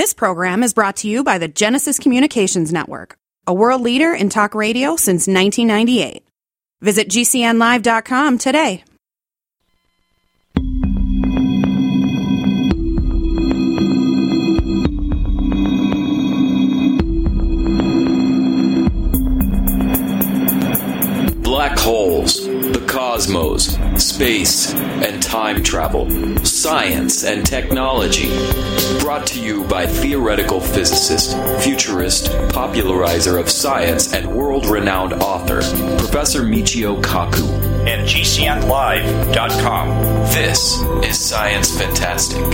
This program is brought to you by the Genesis Communications Network, a world leader in talk radio since 1998. Visit GCNlive.com today. Black holes, the cosmos, space, and time travel, science and technology. Brought to you by theoretical physicist, futurist, popularizer of science, and world renowned author, Professor Michio Kaku. And GCNlive.com. This is Science Fantastic.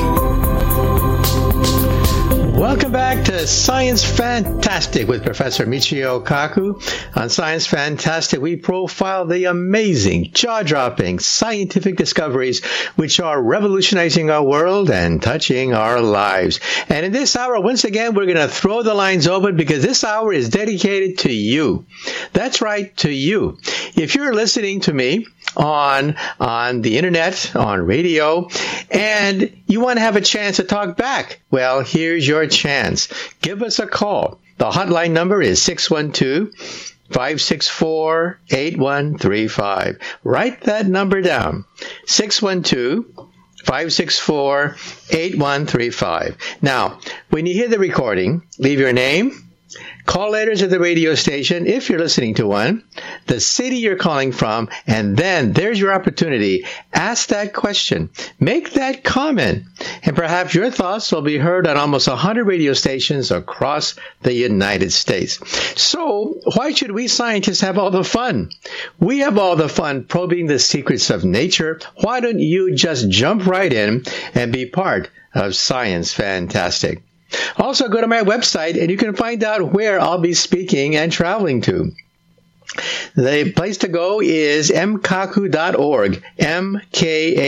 Welcome back to Science Fantastic with Professor Michio Kaku. On Science Fantastic, we profile the amazing, jaw-dropping scientific discoveries which are revolutionizing our world and touching our lives. And in this hour, once again, we're going to throw the lines open because this hour is dedicated to you. That's right, to you. If you're listening to me on on the internet, on radio, and you want to have a chance to talk back, well, here's your chance. Give us a call. The hotline number is 612 564 8135. Write that number down 612 564 8135. Now, when you hear the recording, leave your name Call letters at the radio station if you're listening to one, the city you're calling from, and then there's your opportunity. Ask that question, make that comment, and perhaps your thoughts will be heard on almost 100 radio stations across the United States. So, why should we scientists have all the fun? We have all the fun probing the secrets of nature. Why don't you just jump right in and be part of Science Fantastic? Also, go to my website and you can find out where I'll be speaking and traveling to. The place to go is mkaku.org, M-K-A-K-U.org.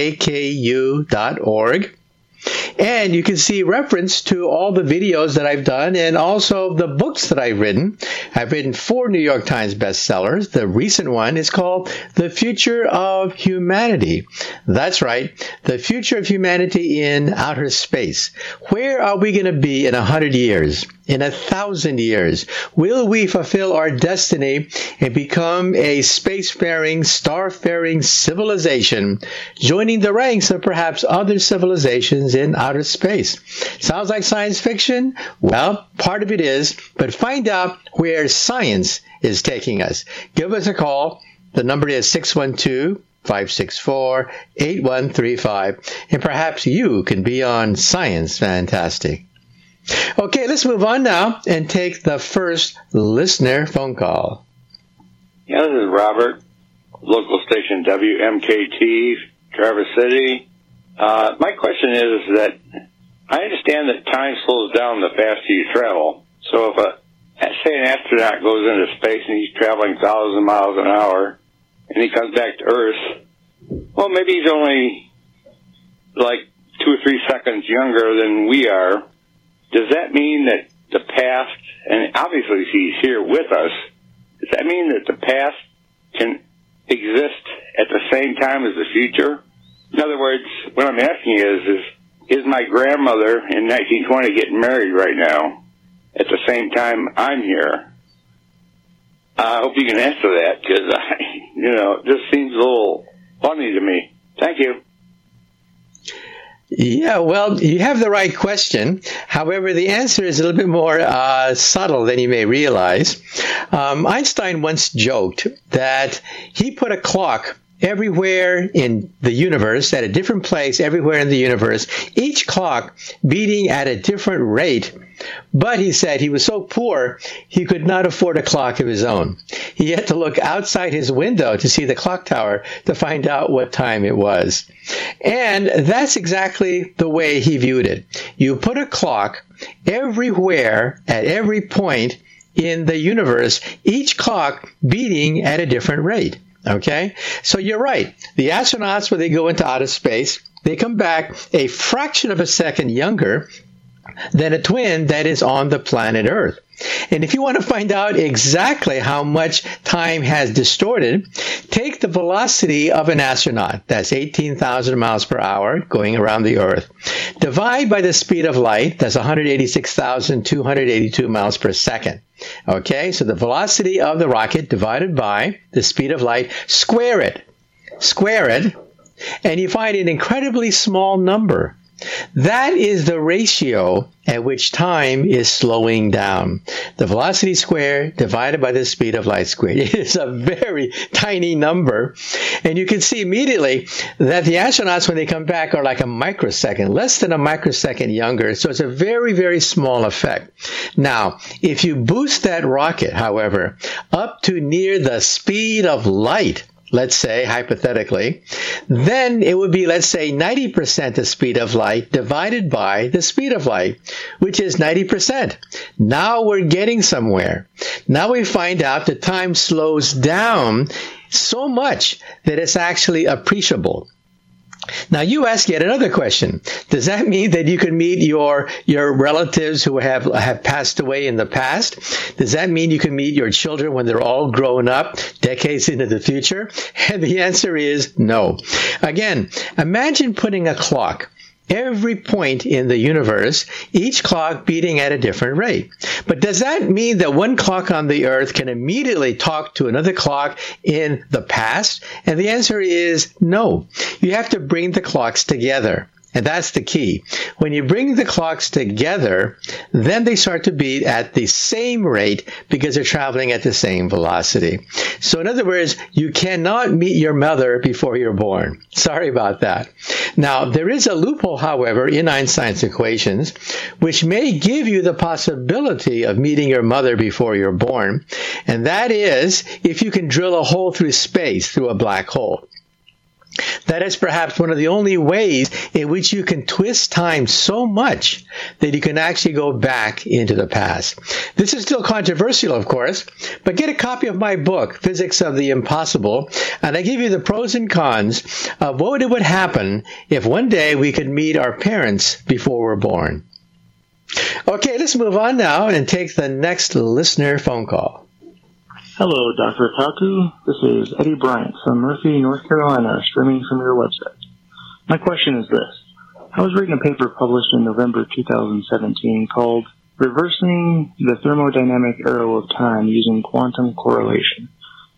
And you can see reference to all the videos that I've done and also the books that I've written. I've written four New York Times bestsellers. The recent one is called The Future of Humanity. That's right, the future of humanity in outer space. Where are we going to be in a hundred years? In a thousand years? Will we fulfill our destiny and become a spacefaring, starfaring civilization, joining the ranks of perhaps other civilizations in outer space? Sounds like science fiction? Well, part of it is, but find out where science is taking us. Give us a call. The number is 612 564 8135, and perhaps you can be on Science Fantastic. Okay, let's move on now and take the first listener phone call. Yeah, this is Robert, local station WMKT, Traverse City. Uh, my question is that I understand that time slows down the faster you travel. So if a, say an astronaut goes into space and he's traveling thousands of miles an hour and he comes back to Earth, well, maybe he's only like two or three seconds younger than we are does that mean that the past, and obviously he's here with us, does that mean that the past can exist at the same time as the future? In other words, what I'm asking is, is, is my grandmother in 1920 getting married right now at the same time I'm here? I hope you can answer that because I, you know, this seems a little funny to me. Thank you. Yeah, well, you have the right question. However, the answer is a little bit more uh, subtle than you may realize. Um, Einstein once joked that he put a clock everywhere in the universe, at a different place everywhere in the universe, each clock beating at a different rate. But he said he was so poor, he could not afford a clock of his own. He had to look outside his window to see the clock tower to find out what time it was. And that's exactly the way he viewed it. You put a clock everywhere at every point in the universe, each clock beating at a different rate. Okay? So you're right. The astronauts, when they go into outer space, they come back a fraction of a second younger than a twin that is on the planet Earth. And if you want to find out exactly how much time has distorted, take the velocity of an astronaut, that's 18,000 miles per hour going around the Earth, divide by the speed of light, that's 186,282 miles per second. Okay, so the velocity of the rocket divided by the speed of light, square it. Square it, and you find an incredibly small number. That is the ratio at which time is slowing down. The velocity squared divided by the speed of light squared. It is a very tiny number. And you can see immediately that the astronauts, when they come back, are like a microsecond, less than a microsecond younger. So it's a very, very small effect. Now, if you boost that rocket, however, up to near the speed of light, let's say, hypothetically, then it would be, let's say, 90% the speed of light divided by the speed of light, which is 90%. Now we're getting somewhere. Now we find out that time slows down so much that it's actually appreciable. Now you ask yet another question. Does that mean that you can meet your your relatives who have have passed away in the past? Does that mean you can meet your children when they're all grown up, decades into the future? And the answer is no. Again, imagine putting a clock every point in the universe, each clock beating at a different rate. But does that mean that one clock on the earth can immediately talk to another clock in the past? And the answer is no. You have to bring the clocks together. And that's the key. When you bring the clocks together, then they start to beat at the same rate because they're traveling at the same velocity. So in other words, you cannot meet your mother before you're born. Sorry about that. Now, there is a loophole, however, in Einstein's equations, which may give you the possibility of meeting your mother before you're born. And that is if you can drill a hole through space through a black hole. That is perhaps one of the only ways in which you can twist time so much that you can actually go back into the past. This is still controversial, of course, but get a copy of my book, Physics of the Impossible, and I give you the pros and cons of what would happen if one day we could meet our parents before we're born. Okay, let's move on now and take the next listener phone call. Hello, Dr. Kaku. This is Eddie Bryant from Murphy, North Carolina, streaming from your website. My question is this. I was reading a paper published in November 2017 called Reversing the Thermodynamic Arrow of Time Using Quantum Correlation,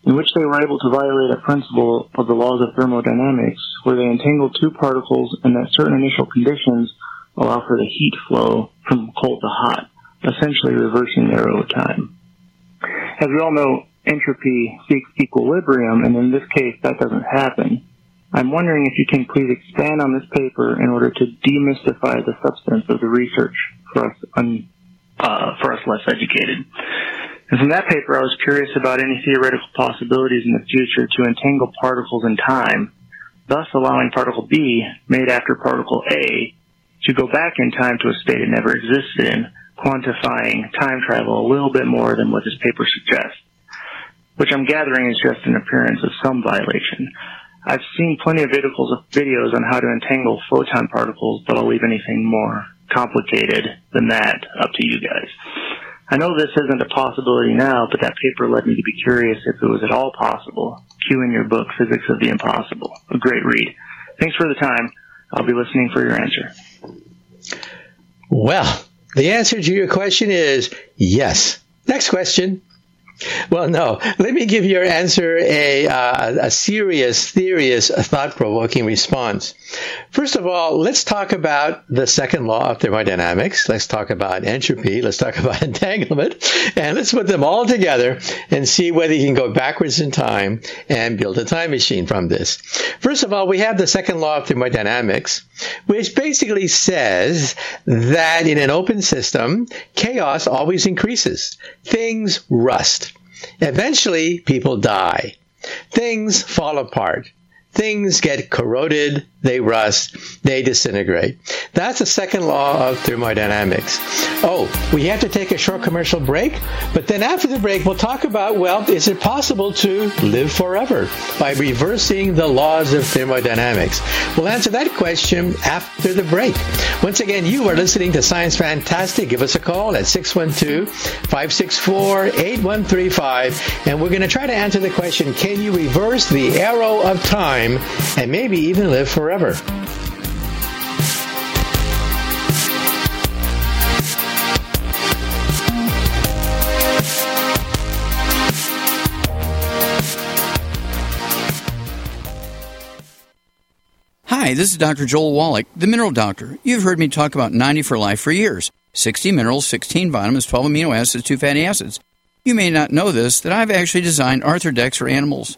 in which they were able to violate a principle of the laws of thermodynamics where they entangle two particles and that certain initial conditions allow for the heat flow from cold to hot, essentially reversing the arrow of time. As we all know, entropy seeks equilibrium, and in this case, that doesn't happen. I'm wondering if you can please expand on this paper in order to demystify the substance of the research for us, un, uh, for us less educated. And from that paper, I was curious about any theoretical possibilities in the future to entangle particles in time, thus allowing particle B, made after particle A, to go back in time to a state it never existed in, quantifying time travel a little bit more than what this paper suggests which I'm gathering is just an appearance of some violation. I've seen plenty of videos on how to entangle photon particles, but I'll leave anything more complicated than that up to you guys. I know this isn't a possibility now, but that paper led me to be curious if it was at all possible. Cue in your book, Physics of the Impossible. A great read. Thanks for the time. I'll be listening for your answer. Well, the answer to your question is yes. Next question. Well, no. Let me give your answer a, uh, a serious, serious, thought-provoking response. First of all, let's talk about the second law of thermodynamics. Let's talk about entropy. Let's talk about entanglement. And let's put them all together and see whether you can go backwards in time and build a time machine from this. First of all, we have the second law of thermodynamics, which basically says that in an open system, chaos always increases. Things rust. Eventually, people die. Things fall apart. Things get corroded, they rust, they disintegrate. That's the second law of thermodynamics. Oh, we have to take a short commercial break, but then after the break, we'll talk about well, is it possible to live forever by reversing the laws of thermodynamics? We'll answer that question after the break. Once again, you are listening to Science Fantastic. Give us a call at 612 564 8135, and we're going to try to answer the question can you reverse the arrow of time and maybe even live forever? Hi, this is Dr. Joel Wallach, the Mineral Doctor. You've heard me talk about 90 for life for years 60 minerals, 16 vitamins, 12 amino acids, 2 fatty acids. You may not know this, that I've actually designed Arthrodex for animals.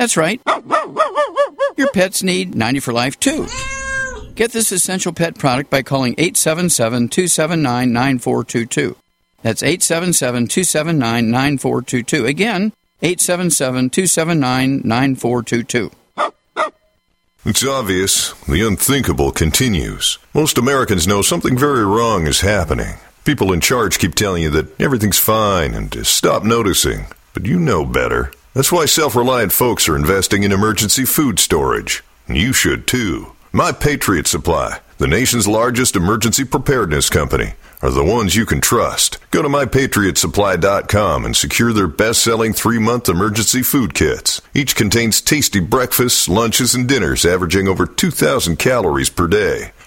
That's right. Your pets need 90 for life too. Get this essential pet product by calling 877 279 9422. That's 877 279 9422. Again, 877 279 9422. It's obvious. The unthinkable continues. Most Americans know something very wrong is happening. People in charge keep telling you that everything's fine and to stop noticing. But you know better. That's why self reliant folks are investing in emergency food storage. You should too. My Patriot Supply, the nation's largest emergency preparedness company, are the ones you can trust. Go to mypatriotsupply.com and secure their best selling three month emergency food kits. Each contains tasty breakfasts, lunches, and dinners averaging over 2,000 calories per day.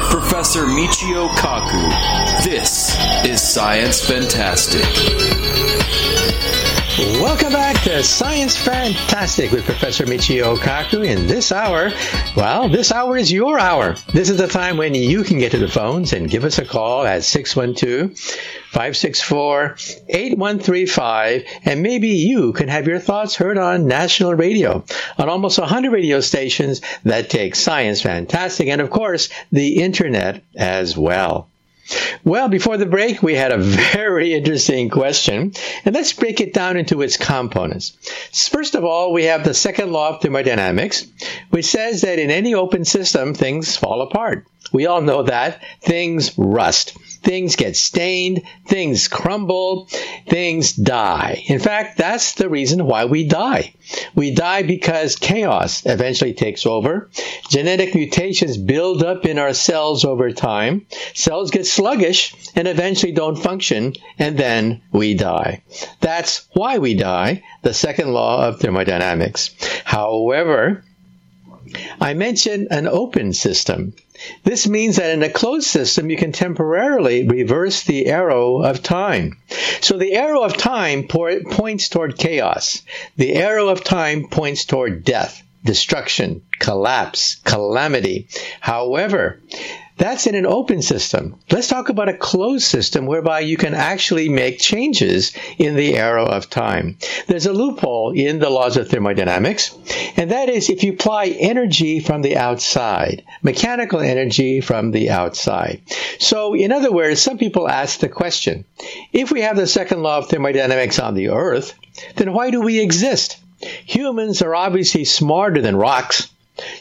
Professor Michio Kaku. This is Science Fantastic. Welcome back to Science Fantastic with Professor Michio Kaku. In this hour, well, this hour is your hour. This is the time when you can get to the phones and give us a call at 612-564-8135 and maybe you can have your thoughts heard on national radio, on almost 100 radio stations that take Science Fantastic and of course the internet as well. Well, before the break, we had a very interesting question, and let's break it down into its components. First of all, we have the second law of thermodynamics, which says that in any open system, things fall apart. We all know that. Things rust. Things get stained, things crumble, things die. In fact, that's the reason why we die. We die because chaos eventually takes over. Genetic mutations build up in our cells over time. Cells get sluggish and eventually don't function, and then we die. That's why we die, the second law of thermodynamics. However, I mentioned an open system. This means that in a closed system, you can temporarily reverse the arrow of time. So the arrow of time points toward chaos. The arrow of time points toward death, destruction, collapse, calamity. However, that's in an open system. Let's talk about a closed system whereby you can actually make changes in the arrow of time. There's a loophole in the laws of thermodynamics, and that is if you apply energy from the outside, mechanical energy from the outside. So, in other words, some people ask the question if we have the second law of thermodynamics on the Earth, then why do we exist? Humans are obviously smarter than rocks.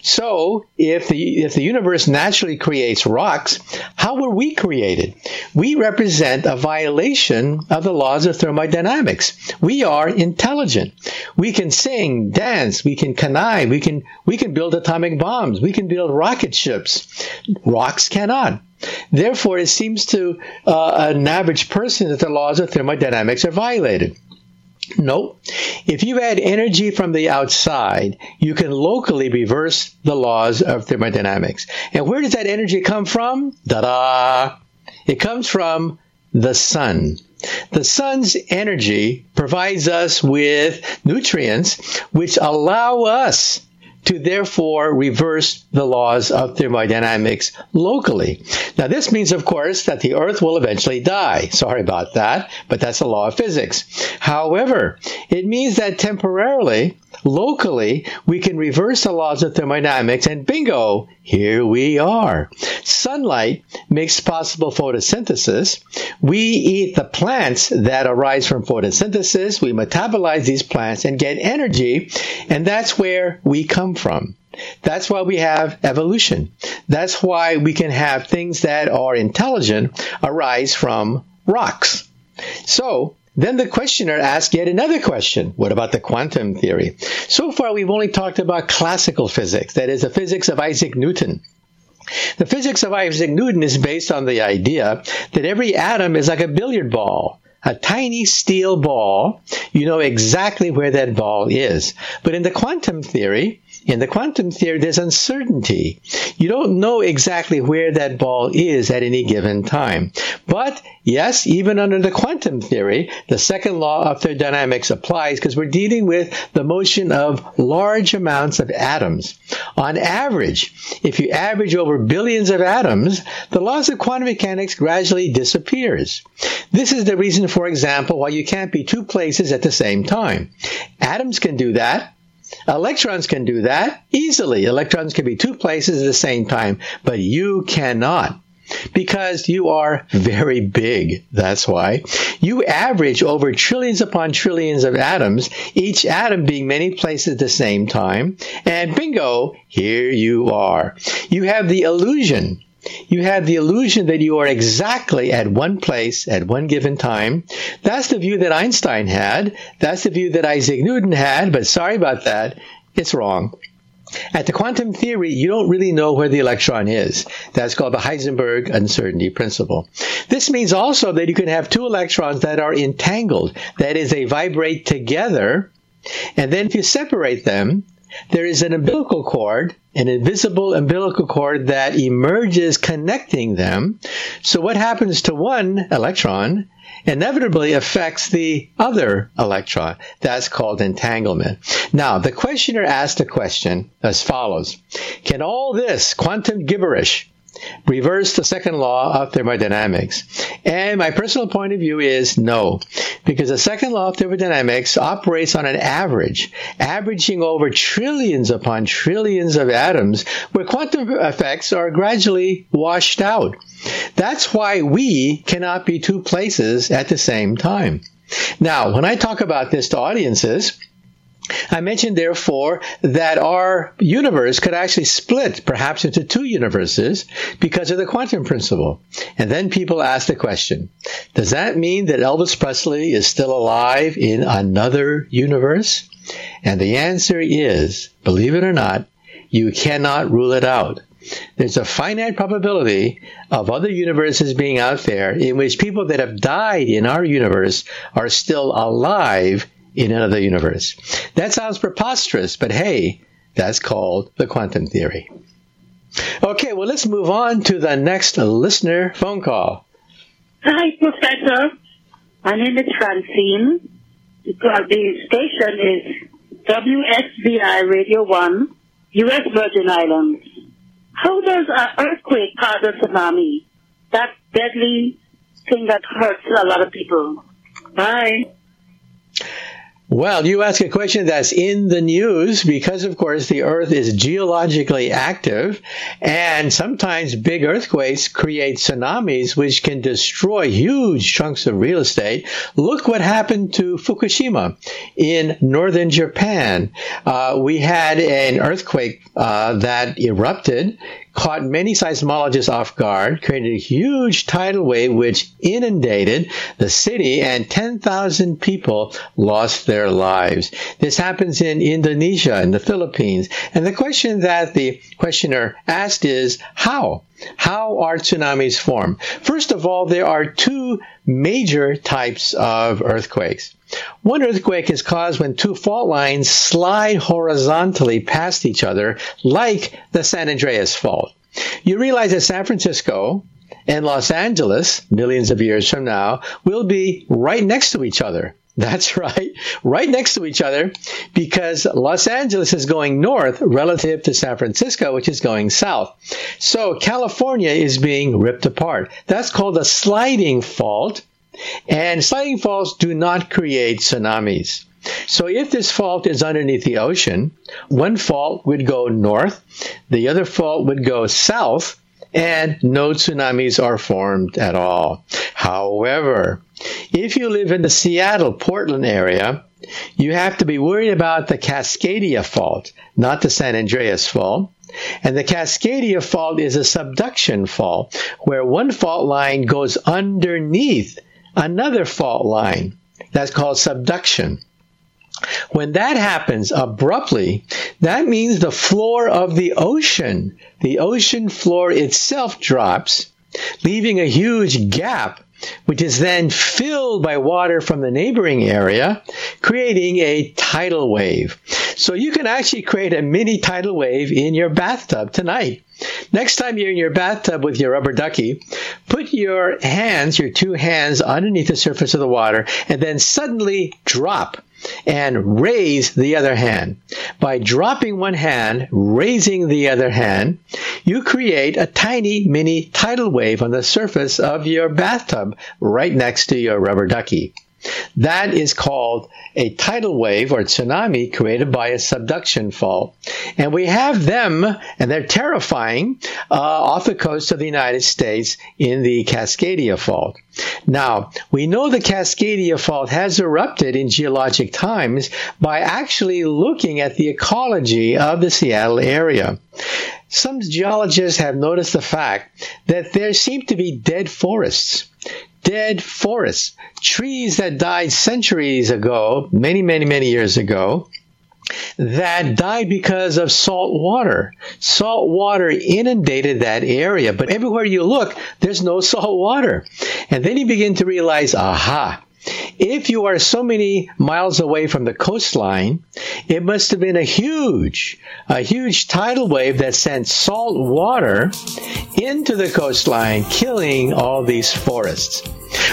So, if the if the universe naturally creates rocks, how were we created? We represent a violation of the laws of thermodynamics. We are intelligent. We can sing, dance, we can connive, we can we can build atomic bombs, we can build rocket ships. Rocks cannot. Therefore, it seems to uh, an average person that the laws of thermodynamics are violated. Nope. If you add energy from the outside, you can locally reverse the laws of thermodynamics. And where does that energy come from? Da da! It comes from the sun. The sun's energy provides us with nutrients which allow us to therefore reverse the laws of thermodynamics locally. Now, this means, of course, that the Earth will eventually die. Sorry about that, but that's a law of physics. However, it means that temporarily, locally, we can reverse the laws of thermodynamics, and bingo, here we are. Sunlight makes possible photosynthesis. We eat the plants that arise from photosynthesis. We metabolize these plants and get energy, and that's where we come from. That's why we have evolution. That's why we can have things that are intelligent arise from rocks. So, then the questioner asks yet another question. What about the quantum theory? So far, we've only talked about classical physics, that is, the physics of Isaac Newton. The physics of Isaac Newton is based on the idea that every atom is like a billiard ball a tiny steel ball, you know exactly where that ball is. But in the quantum theory, in the quantum theory, there's uncertainty. You don't know exactly where that ball is at any given time. But yes, even under the quantum theory, the second law of thermodynamics applies because we're dealing with the motion of large amounts of atoms. On average, if you average over billions of atoms, the laws of quantum mechanics gradually disappears. This is the reason, for example, why you can't be two places at the same time. Atoms can do that, Electrons can do that easily. Electrons can be two places at the same time, but you cannot because you are very big. That's why. You average over trillions upon trillions of atoms, each atom being many places at the same time, and bingo, here you are. You have the illusion you have the illusion that you are exactly at one place at one given time. That's the view that Einstein had. That's the view that Isaac Newton had, but sorry about that. It's wrong. At the quantum theory, you don't really know where the electron is. That's called the Heisenberg uncertainty principle. This means also that you can have two electrons that are entangled. That is, they vibrate together. And then if you separate them, there is an umbilical cord, an invisible umbilical cord that emerges connecting them. So what happens to one electron inevitably affects the other electron. That's called entanglement. Now, the questioner asked a question as follows. Can all this quantum gibberish reverse the second law of thermodynamics? And my personal point of view is no, because the second law of thermodynamics operates on an average, averaging over trillions upon trillions of atoms, where quantum effects are gradually washed out. That's why we cannot be two places at the same time. Now, when I talk about this to audiences, I mentioned, therefore, that our universe could actually split perhaps into two universes because of the quantum principle. And then people ask the question Does that mean that Elvis Presley is still alive in another universe? And the answer is, believe it or not, you cannot rule it out. There's a finite probability of other universes being out there in which people that have died in our universe are still alive in another universe. That sounds preposterous, but hey, that's called the quantum theory. Okay, well, let's move on to the next listener phone call. Hi, Professor. My name is Francine. Uh, the station is WXVI Radio 1, U.S. Virgin Islands. How does an earthquake cause a tsunami? That deadly thing that hurts a lot of people. Bye. Well, you ask a question that's in the news because, of course, the Earth is geologically active, and sometimes big earthquakes create tsunamis which can destroy huge chunks of real estate. Look what happened to Fukushima in northern Japan. Uh, we had an earthquake uh, that erupted caught many seismologists off guard, created a huge tidal wave which inundated the city, and 10,000 people lost their lives. This happens in Indonesia and the Philippines. And the question that the questioner asked is how? How are tsunamis formed? First of all, there are two major types of earthquakes. One earthquake is caused when two fault lines slide horizontally past each other, like the San Andreas Fault. You realize that San Francisco and Los Angeles, millions of years from now, will be right next to each other. That's right, right next to each other because Los Angeles is going north relative to San Francisco, which is going south. So California is being ripped apart. That's called a sliding fault. And sliding faults do not create tsunamis. So if this fault is underneath the ocean, one fault would go north, the other fault would go south, and no tsunamis are formed at all. However, if you live in the Seattle, Portland area, you have to be worried about the Cascadia fault, not the San Andreas fault. And the Cascadia fault is a subduction fault where one fault line goes underneath another fault line. That's called subduction. When that happens abruptly, that means the floor of the ocean, the ocean floor itself drops, leaving a huge gap which is then filled by water from the neighboring area, creating a tidal wave. So you can actually create a mini tidal wave in your bathtub tonight. Next time you're in your bathtub with your rubber ducky, put your hands, your two hands, underneath the surface of the water and then suddenly drop and raise the other hand. By dropping one hand, raising the other hand, you create a tiny mini tidal wave on the surface of your bathtub right next to your rubber ducky. That is called a tidal wave or tsunami created by a subduction fault. And we have them, and they're terrifying, uh, off the coast of the United States in the Cascadia Fault. Now, we know the Cascadia Fault has erupted in geologic times by actually looking at the ecology of the Seattle area. Some geologists have noticed the fact that there seem to be dead forests dead forests, trees that died centuries ago, many, many, many years ago, that died because of salt water. Salt water inundated that area, but everywhere you look, there's no salt water. And then you begin to realize, aha, if you are so many miles away from the coastline, it must have been a huge, a huge tidal wave that sent salt water into the coastline, killing all these forests.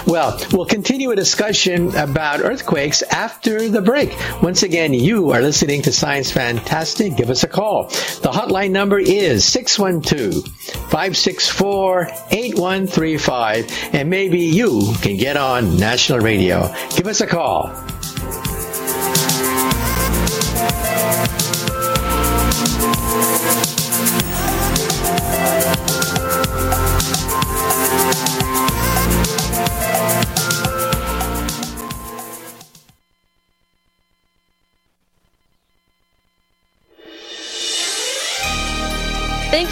Well, we'll continue a discussion about earthquakes after the break. Once again, you are listening to Science Fantastic. Give us a call. The hotline number is 612 564 8135, and maybe you can get on national radio. Give us a call.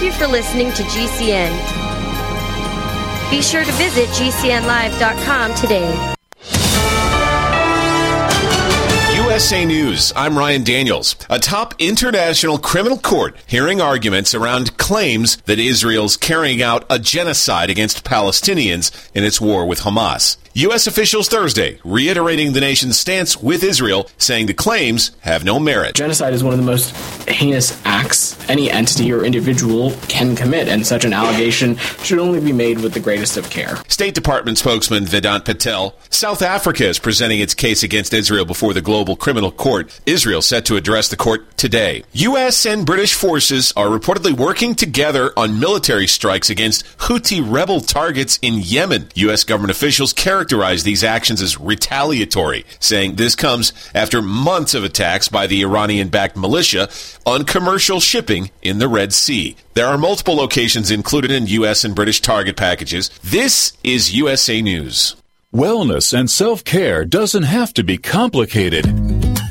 Thank you for listening to GCN. Be sure to visit GCNlive.com today. USA News, I'm Ryan Daniels. A top international criminal court hearing arguments around claims that Israel's carrying out a genocide against Palestinians in its war with Hamas. U.S. officials Thursday reiterating the nation's stance with Israel, saying the claims have no merit. Genocide is one of the most heinous acts any entity or individual can commit, and such an allegation should only be made with the greatest of care. State Department spokesman Vedant Patel. South Africa is presenting its case against Israel before the Global Criminal Court. Israel set to address the court today. U.S. and British forces are reportedly working together on military strikes against Houthi rebel targets in Yemen. U.S. government officials carry characterized these actions as retaliatory, saying this comes after months of attacks by the Iranian backed militia on commercial shipping in the Red Sea. There are multiple locations included in U.S. and British target packages. This is USA News. Wellness and self care doesn't have to be complicated.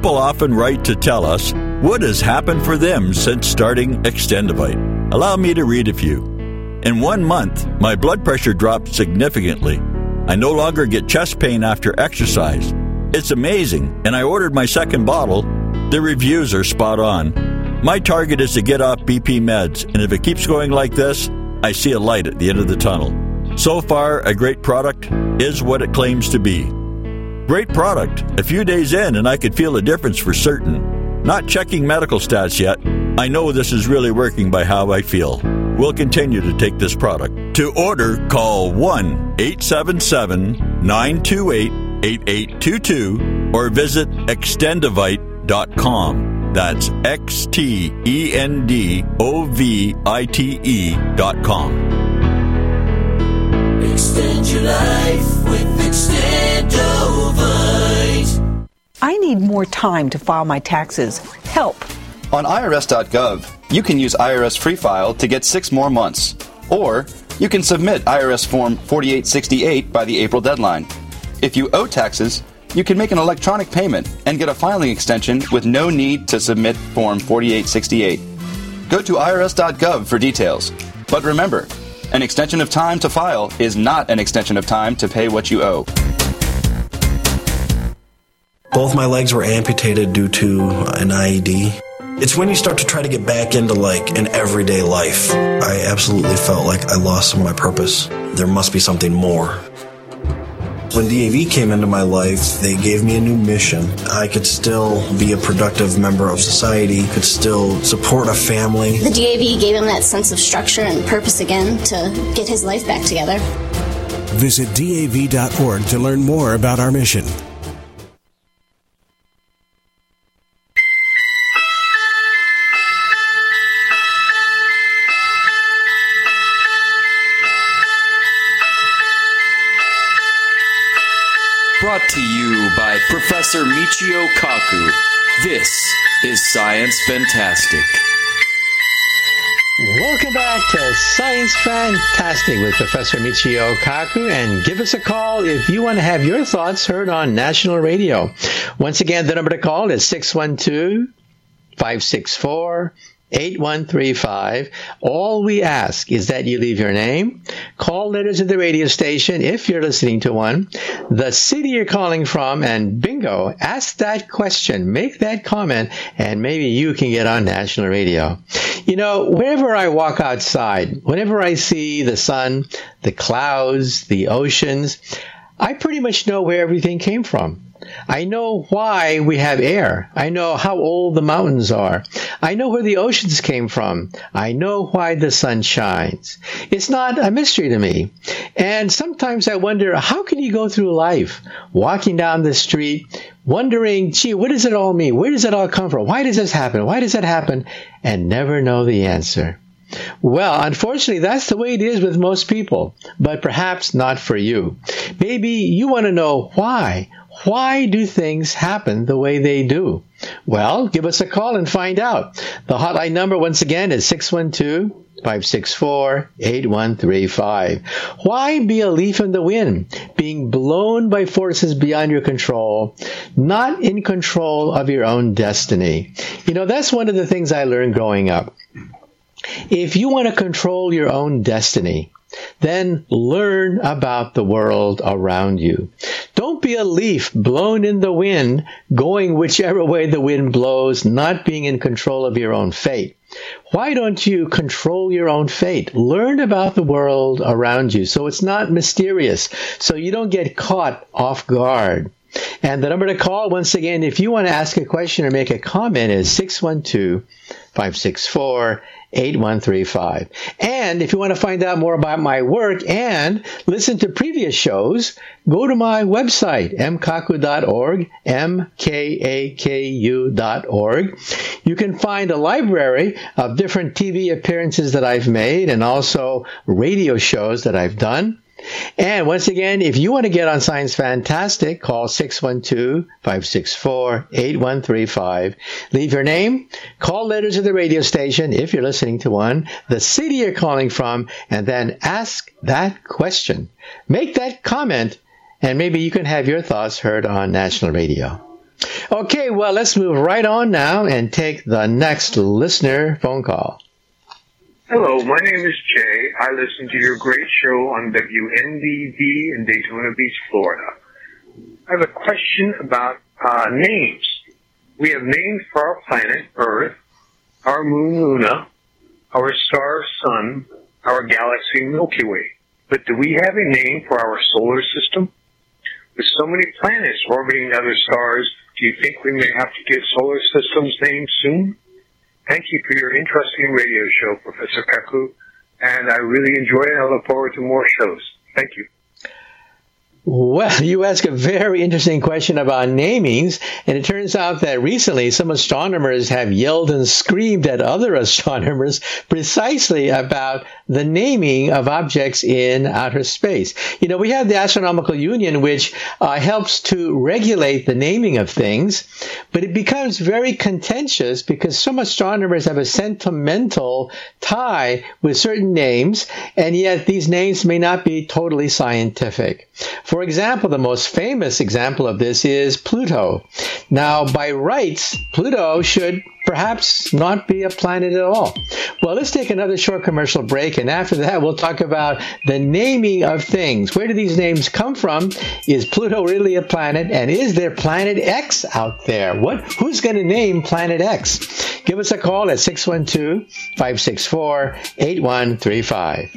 People often write to tell us what has happened for them since starting Extendovite. Allow me to read a few. In one month, my blood pressure dropped significantly. I no longer get chest pain after exercise. It's amazing, and I ordered my second bottle. The reviews are spot on. My target is to get off BP meds, and if it keeps going like this, I see a light at the end of the tunnel. So far, a great product is what it claims to be. Great product. A few days in, and I could feel a difference for certain. Not checking medical stats yet. I know this is really working by how I feel. We'll continue to take this product. To order, call 1 877 928 8822 or visit extendivite.com. That's X T E N D O V I T E.com. Extend your life with Extendovite. I need more time to file my taxes. Help. On IRS.gov, you can use IRS Free File to get six more months. Or you can submit IRS Form 4868 by the April deadline. If you owe taxes, you can make an electronic payment and get a filing extension with no need to submit Form 4868. Go to IRS.gov for details. But remember, an extension of time to file is not an extension of time to pay what you owe. Both my legs were amputated due to an IED. It's when you start to try to get back into like an everyday life. I absolutely felt like I lost some of my purpose. There must be something more. When DAV came into my life, they gave me a new mission. I could still be a productive member of society, could still support a family. The DAV gave him that sense of structure and purpose again to get his life back together. Visit DAV.org to learn more about our mission. Professor Michio Kaku. This is Science Fantastic. Welcome back to Science Fantastic with Professor Michio Kaku and give us a call if you want to have your thoughts heard on national radio. Once again, the number to call is 612 564 8135. All we ask is that you leave your name, call letters at the radio station if you're listening to one, the city you're calling from, and bingo, ask that question, make that comment, and maybe you can get on national radio. You know, whenever I walk outside, whenever I see the sun, the clouds, the oceans, I pretty much know where everything came from. I know why we have air. I know how old the mountains are. I know where the oceans came from. I know why the sun shines. It's not a mystery to me. And sometimes I wonder, how can you go through life walking down the street, wondering, gee, what does it all mean? Where does it all come from? Why does this happen? Why does that happen? And never know the answer. Well, unfortunately, that's the way it is with most people, but perhaps not for you. Maybe you want to know why. Why do things happen the way they do? Well, give us a call and find out. The hotline number, once again, is 612 564 8135. Why be a leaf in the wind, being blown by forces beyond your control, not in control of your own destiny? You know, that's one of the things I learned growing up. If you want to control your own destiny, then learn about the world around you. Don't be a leaf blown in the wind, going whichever way the wind blows, not being in control of your own fate. Why don't you control your own fate? Learn about the world around you so it's not mysterious, so you don't get caught off guard. And the number to call, once again, if you want to ask a question or make a comment, is 612 564 8135. And if you want to find out more about my work and listen to previous shows, go to my website, mkaku.org, M-K-A-K-U.org. You can find a library of different TV appearances that I've made and also radio shows that I've done. And once again, if you want to get on Science Fantastic, call 612-564-8135. Leave your name, call letters of the radio station if you're listening to one, the city you're calling from, and then ask that question. Make that comment, and maybe you can have your thoughts heard on national radio. Okay, well, let's move right on now and take the next listener phone call. Hello, my name is Jay. I listen to your great show on WNDV in Daytona Beach, Florida. I have a question about uh, names. We have names for our planet, Earth, our moon, Luna, our star, Sun, our galaxy, Milky Way. But do we have a name for our solar system? With so many planets orbiting other stars, do you think we may have to get solar systems names soon? Thank you for your interesting radio show, Professor Kaku, and I really enjoy it. I look forward to more shows. Thank you. Well, you ask a very interesting question about namings, and it turns out that recently some astronomers have yelled and screamed at other astronomers precisely about the naming of objects in outer space. You know, we have the Astronomical Union, which uh, helps to regulate the naming of things, but it becomes very contentious because some astronomers have a sentimental tie with certain names, and yet these names may not be totally scientific. For example, the most famous example of this is Pluto. Now, by rights, Pluto should perhaps not be a planet at all. Well, let's take another short commercial break, and after that, we'll talk about the naming of things. Where do these names come from? Is Pluto really a planet? And is there Planet X out there? What? Who's going to name Planet X? Give us a call at 612 564 8135.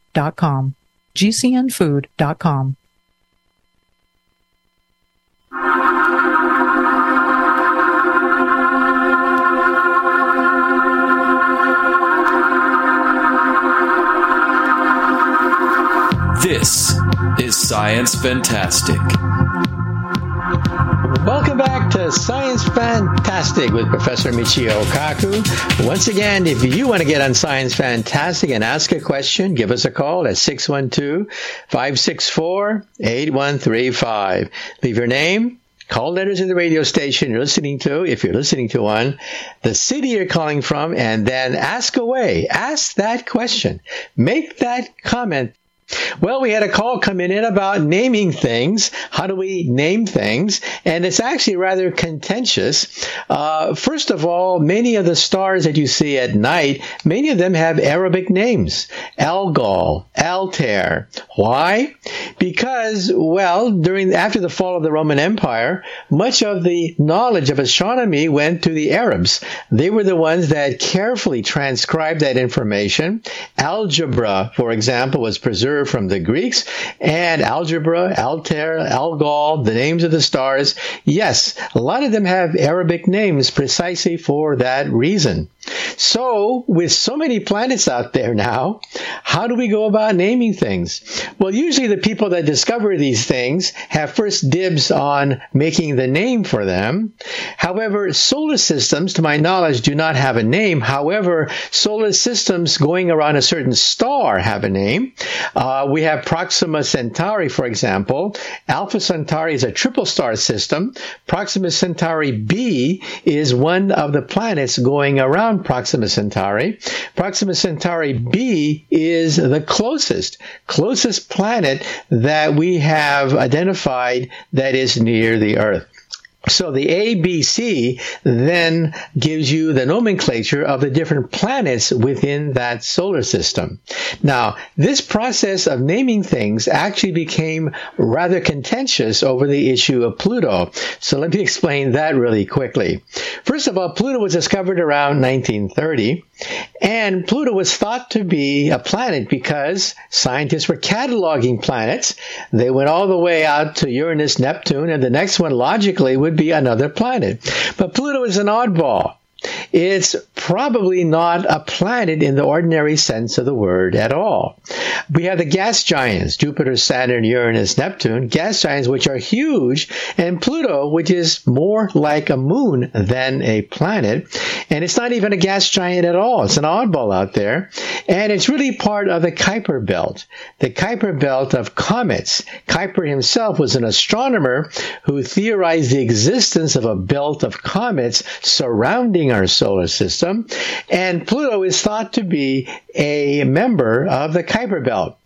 gcnfood.com. This is Science Fantastic. Welcome back to Science Fantastic with Professor Michio Kaku. Once again, if you want to get on Science Fantastic and ask a question, give us a call at 612-564-8135. Leave your name, call letters to the radio station you're listening to, if you're listening to one, the city you're calling from, and then ask away. Ask that question. Make that comment well, we had a call coming in about naming things. How do we name things? And it's actually rather contentious. Uh, first of all, many of the stars that you see at night, many of them have Arabic names. Algol, Altair. Why? Because, well, during after the fall of the Roman Empire, much of the knowledge of astronomy went to the Arabs. They were the ones that carefully transcribed that information. Algebra, for example, was preserved from the Greeks, and algebra, Altair, Algol, the names of the stars. Yes, a lot of them have Arabic names precisely for that reason. So, with so many planets out there now, how do we go about naming things? Well, usually the people that discover these things have first dibs on making the name for them. However, solar systems, to my knowledge, do not have a name. However, solar systems going around a certain star have a name. Uh, we have Proxima Centauri, for example. Alpha Centauri is a triple star system. Proxima Centauri b is one of the planets going around Proxima Centauri. Proxima Centauri b is the closest, closest planet that we have identified that is near the Earth. So the ABC then gives you the nomenclature of the different planets within that solar system. Now, this process of naming things actually became rather contentious over the issue of Pluto. So let me explain that really quickly. First of all, Pluto was discovered around 1930, and Pluto was thought to be a planet because scientists were cataloging planets. They went all the way out to Uranus, Neptune, and the next one logically would be another planet. But Pluto is an oddball. It's probably not a planet in the ordinary sense of the word at all. We have the gas giants, Jupiter, Saturn, Uranus, Neptune, gas giants which are huge, and Pluto, which is more like a moon than a planet. And it's not even a gas giant at all. It's an oddball out there. And it's really part of the Kuiper belt, the Kuiper belt of comets. Kuiper himself was an astronomer who theorized the existence of a belt of comets surrounding our solar system. And Pluto is thought to be a member of the Kuiper belt.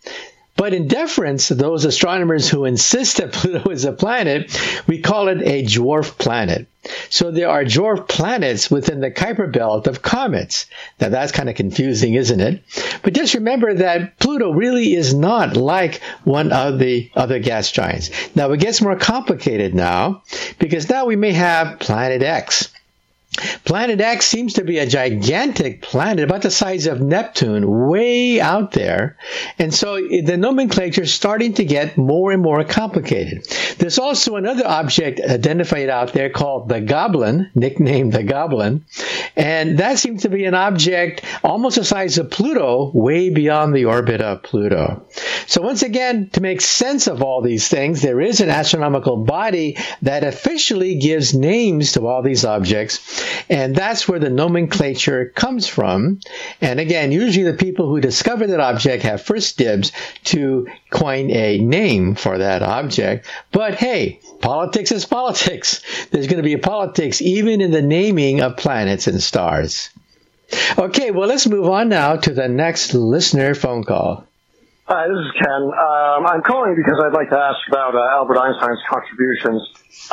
But in deference to those astronomers who insist that Pluto is a planet, we call it a dwarf planet. So there are dwarf planets within the Kuiper belt of comets. Now that's kind of confusing, isn't it? But just remember that Pluto really is not like one of the other gas giants. Now it gets more complicated now because now we may have planet X. Planet X seems to be a gigantic planet, about the size of Neptune, way out there. And so the nomenclature is starting to get more and more complicated. There's also another object identified out there called the Goblin, nicknamed the Goblin. And that seems to be an object almost the size of Pluto, way beyond the orbit of Pluto. So once again, to make sense of all these things, there is an astronomical body that officially gives names to all these objects. And that's where the nomenclature comes from. And again, usually the people who discover that object have first dibs to coin a name for that object. But hey, politics is politics. There's going to be politics even in the naming of planets and stars. Okay, well, let's move on now to the next listener phone call. Hi, this is Ken. Um, I'm calling because I'd like to ask about uh, Albert Einstein's contributions.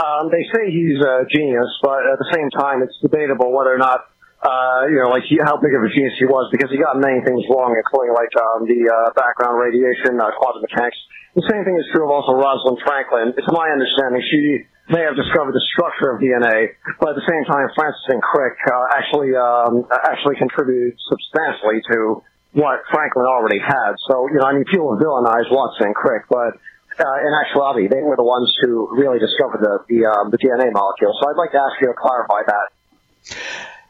Um, they say he's a genius, but at the same time, it's debatable whether or not, uh, you know, like he, how big of a genius he was because he got many things wrong, including like um, the uh, background radiation, uh, quantum mechanics. The same thing is true of also Rosalind Franklin. It's my understanding she may have discovered the structure of DNA, but at the same time, Francis and Crick uh, actually um, actually contributed substantially to what Franklin already had. So, you know, I mean, people villainize Watson and Crick, but uh, in actuality, they were the ones who really discovered the the, um, the DNA molecule. So, I'd like to ask you to clarify that.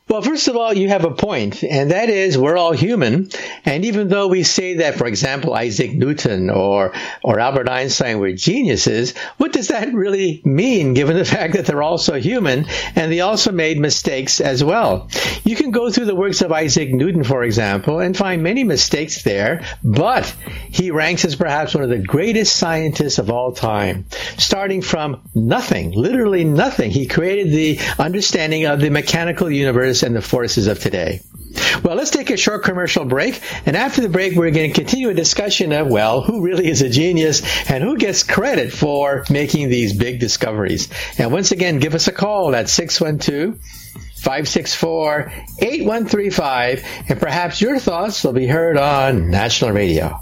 Well, first of all, you have a point, and that is we're all human. And even though we say that, for example, Isaac Newton or, or Albert Einstein were geniuses, what does that really mean given the fact that they're also human and they also made mistakes as well? You can go through the works of Isaac Newton, for example, and find many mistakes there, but he ranks as perhaps one of the greatest scientists of all time. Starting from nothing, literally nothing, he created the understanding of the mechanical universe and the forces of today. Well, let's take a short commercial break. And after the break, we're going to continue a discussion of, well, who really is a genius and who gets credit for making these big discoveries. And once again, give us a call at 612 564 8135, and perhaps your thoughts will be heard on National Radio.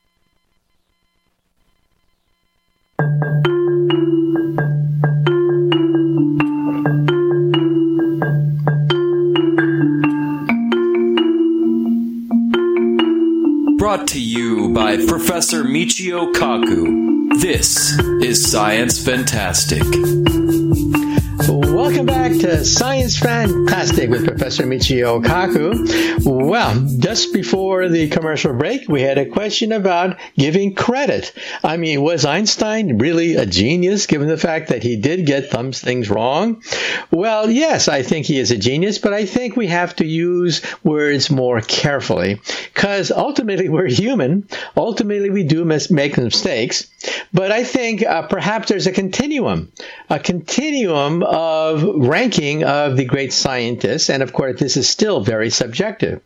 Brought to you by Professor Michio Kaku. This is Science Fantastic. Welcome back to Science Fantastic with Professor Michio Kaku. Well, just before the commercial break, we had a question about giving credit. I mean, was Einstein really a genius given the fact that he did get some things wrong? Well, yes, I think he is a genius, but I think we have to use words more carefully because ultimately we're human. Ultimately, we do mis- make mistakes. But I think uh, perhaps there's a continuum, a continuum of ranking of the great scientists. And of course, this is still very subjective.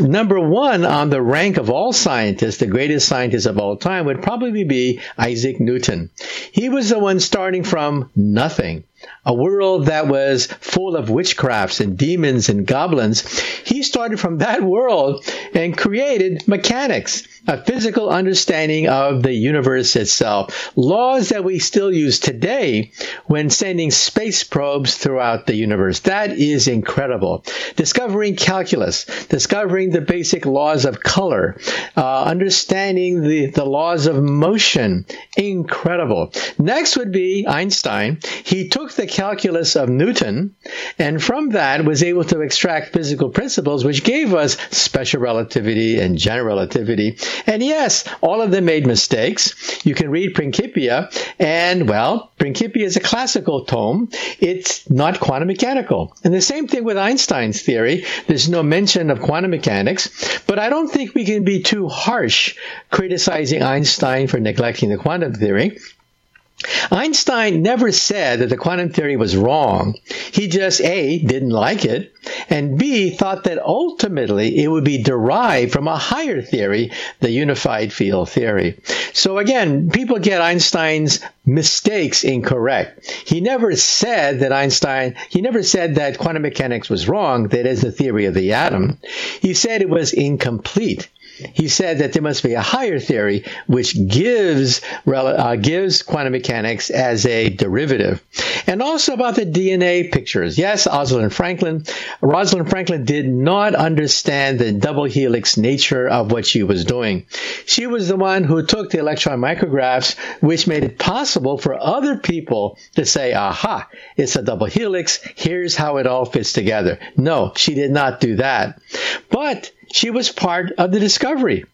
Number one on the rank of all scientists, the greatest scientist of all time, would probably be Isaac Newton. He was the one starting from nothing a world that was full of witchcrafts and demons and goblins. He started from that world and created mechanics, a physical understanding of the universe itself, laws that we still use today when sending space probes throughout the universe. That is incredible. Discovering calculus, discovering the basic laws of color, uh, understanding the, the laws of motion. Incredible. Next would be Einstein. He took the calculus of Newton, and from that was able to extract physical principles, which gave us special relativity and general relativity. And yes, all of them made mistakes. You can read Principia, and well, Principia is a classical tome. It's not quantum mechanical. And the same thing with Einstein's theory. There's no mention of quantum mechanics, but I don't think we can be too harsh criticizing Einstein for neglecting the quantum theory. Einstein never said that the quantum theory was wrong. He just A, didn't like it, and B, thought that ultimately it would be derived from a higher theory, the unified field theory. So again, people get Einstein's mistakes incorrect. He never said that Einstein, he never said that quantum mechanics was wrong, that is the theory of the atom. He said it was incomplete he said that there must be a higher theory which gives uh, gives quantum mechanics as a derivative, and also about the DNA pictures. Yes, Rosalind Franklin. Rosalind Franklin did not understand the double helix nature of what she was doing. She was the one who took the electron micrographs, which made it possible for other people to say, "Aha, it's a double helix. Here's how it all fits together." No, she did not do that, but she was part of the discovery.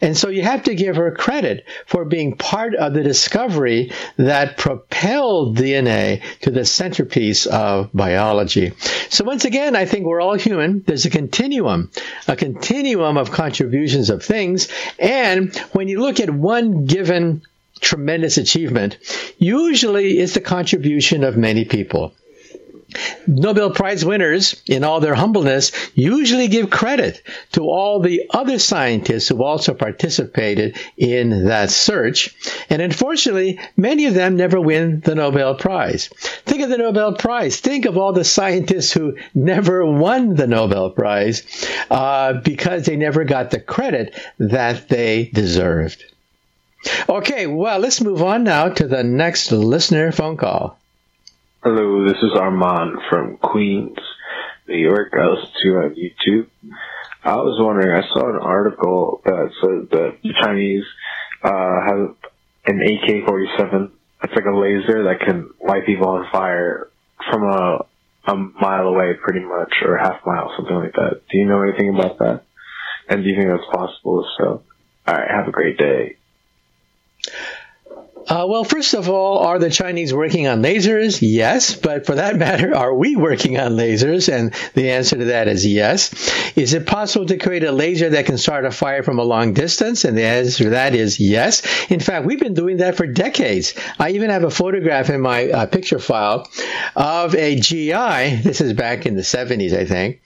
And so you have to give her credit for being part of the discovery that propelled DNA to the centerpiece of biology. So once again, I think we're all human. There's a continuum, a continuum of contributions of things. And when you look at one given tremendous achievement, usually it's the contribution of many people. Nobel Prize winners, in all their humbleness, usually give credit to all the other scientists who also participated in that search. And unfortunately, many of them never win the Nobel Prize. Think of the Nobel Prize. Think of all the scientists who never won the Nobel Prize uh, because they never got the credit that they deserved. Okay, well, let's move on now to the next listener phone call. Hello, this is Armand from Queens, New York. I listen to you on YouTube. I was wondering, I saw an article that said that the Chinese uh, have an AK-47. It's like a laser that can light people on fire from a a mile away, pretty much, or a half mile, something like that. Do you know anything about that? And do you think that's possible? So, all right. Have a great day. Uh, well, first of all, are the Chinese working on lasers? Yes, but for that matter, are we working on lasers? And the answer to that is yes. Is it possible to create a laser that can start a fire from a long distance? And the answer to that is yes. In fact, we've been doing that for decades. I even have a photograph in my uh, picture file of a GI. This is back in the 70s, I think,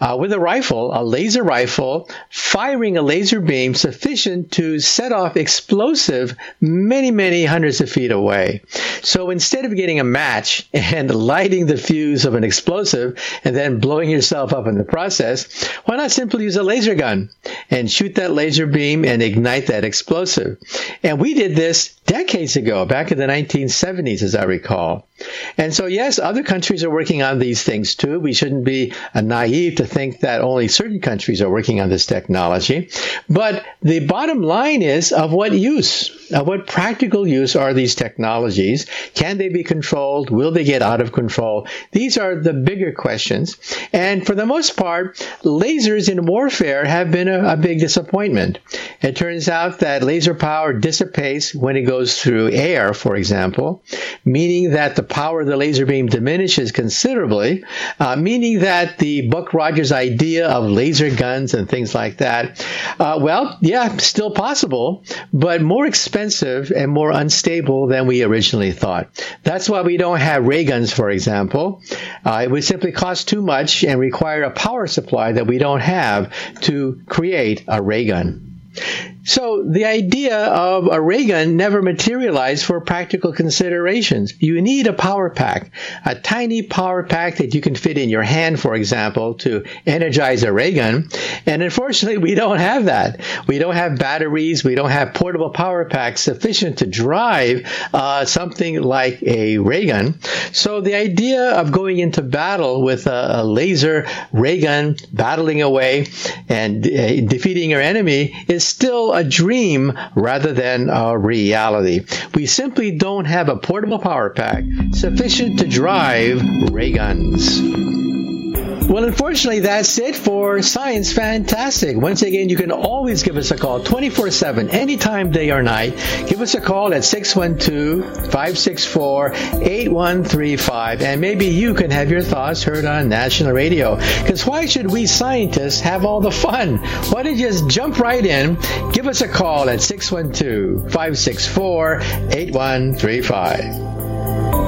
uh, with a rifle, a laser rifle, firing a laser beam sufficient to set off explosive many, many hundreds of feet away. So instead of getting a match and lighting the fuse of an explosive and then blowing yourself up in the process, why not simply use a laser gun and shoot that laser beam and ignite that explosive? And we did this decades ago, back in the 1970s, as I recall. And so, yes, other countries are working on these things too. We shouldn't be naive to think that only certain countries are working on this technology. But the bottom line is of what use? Of what practical use are these technologies? Can they be controlled? Will they get out of control? These are the bigger questions. And for the most part, lasers in warfare have been a, a big disappointment. It turns out that laser power dissipates when it goes through air, for example, meaning that the power of the laser beam diminishes considerably, uh, meaning that the Buck Rogers idea of laser guns and things like that, uh, well, yeah, still possible, but more expensive and more unstable than we originally thought. That's why we don't have ray guns, for example. Uh, it would simply cost too much and require a power supply that we don't have to create a ray gun. So the idea of a ray gun never materialized for practical considerations. You need a power pack, a tiny power pack that you can fit in your hand, for example, to energize a ray gun. And unfortunately, we don't have that. We don't have batteries. We don't have portable power packs sufficient to drive uh, something like a ray gun. So the idea of going into battle with a, a laser ray gun, battling away and uh, defeating your enemy is still a dream rather than a reality. We simply don't have a portable power pack sufficient to drive ray guns. Well, unfortunately, that's it for Science Fantastic. Once again, you can always give us a call 24 7, anytime, day or night. Give us a call at 612 564 8135, and maybe you can have your thoughts heard on national radio. Because why should we scientists have all the fun? Why don't you just jump right in? Give us a call at 612 564 8135.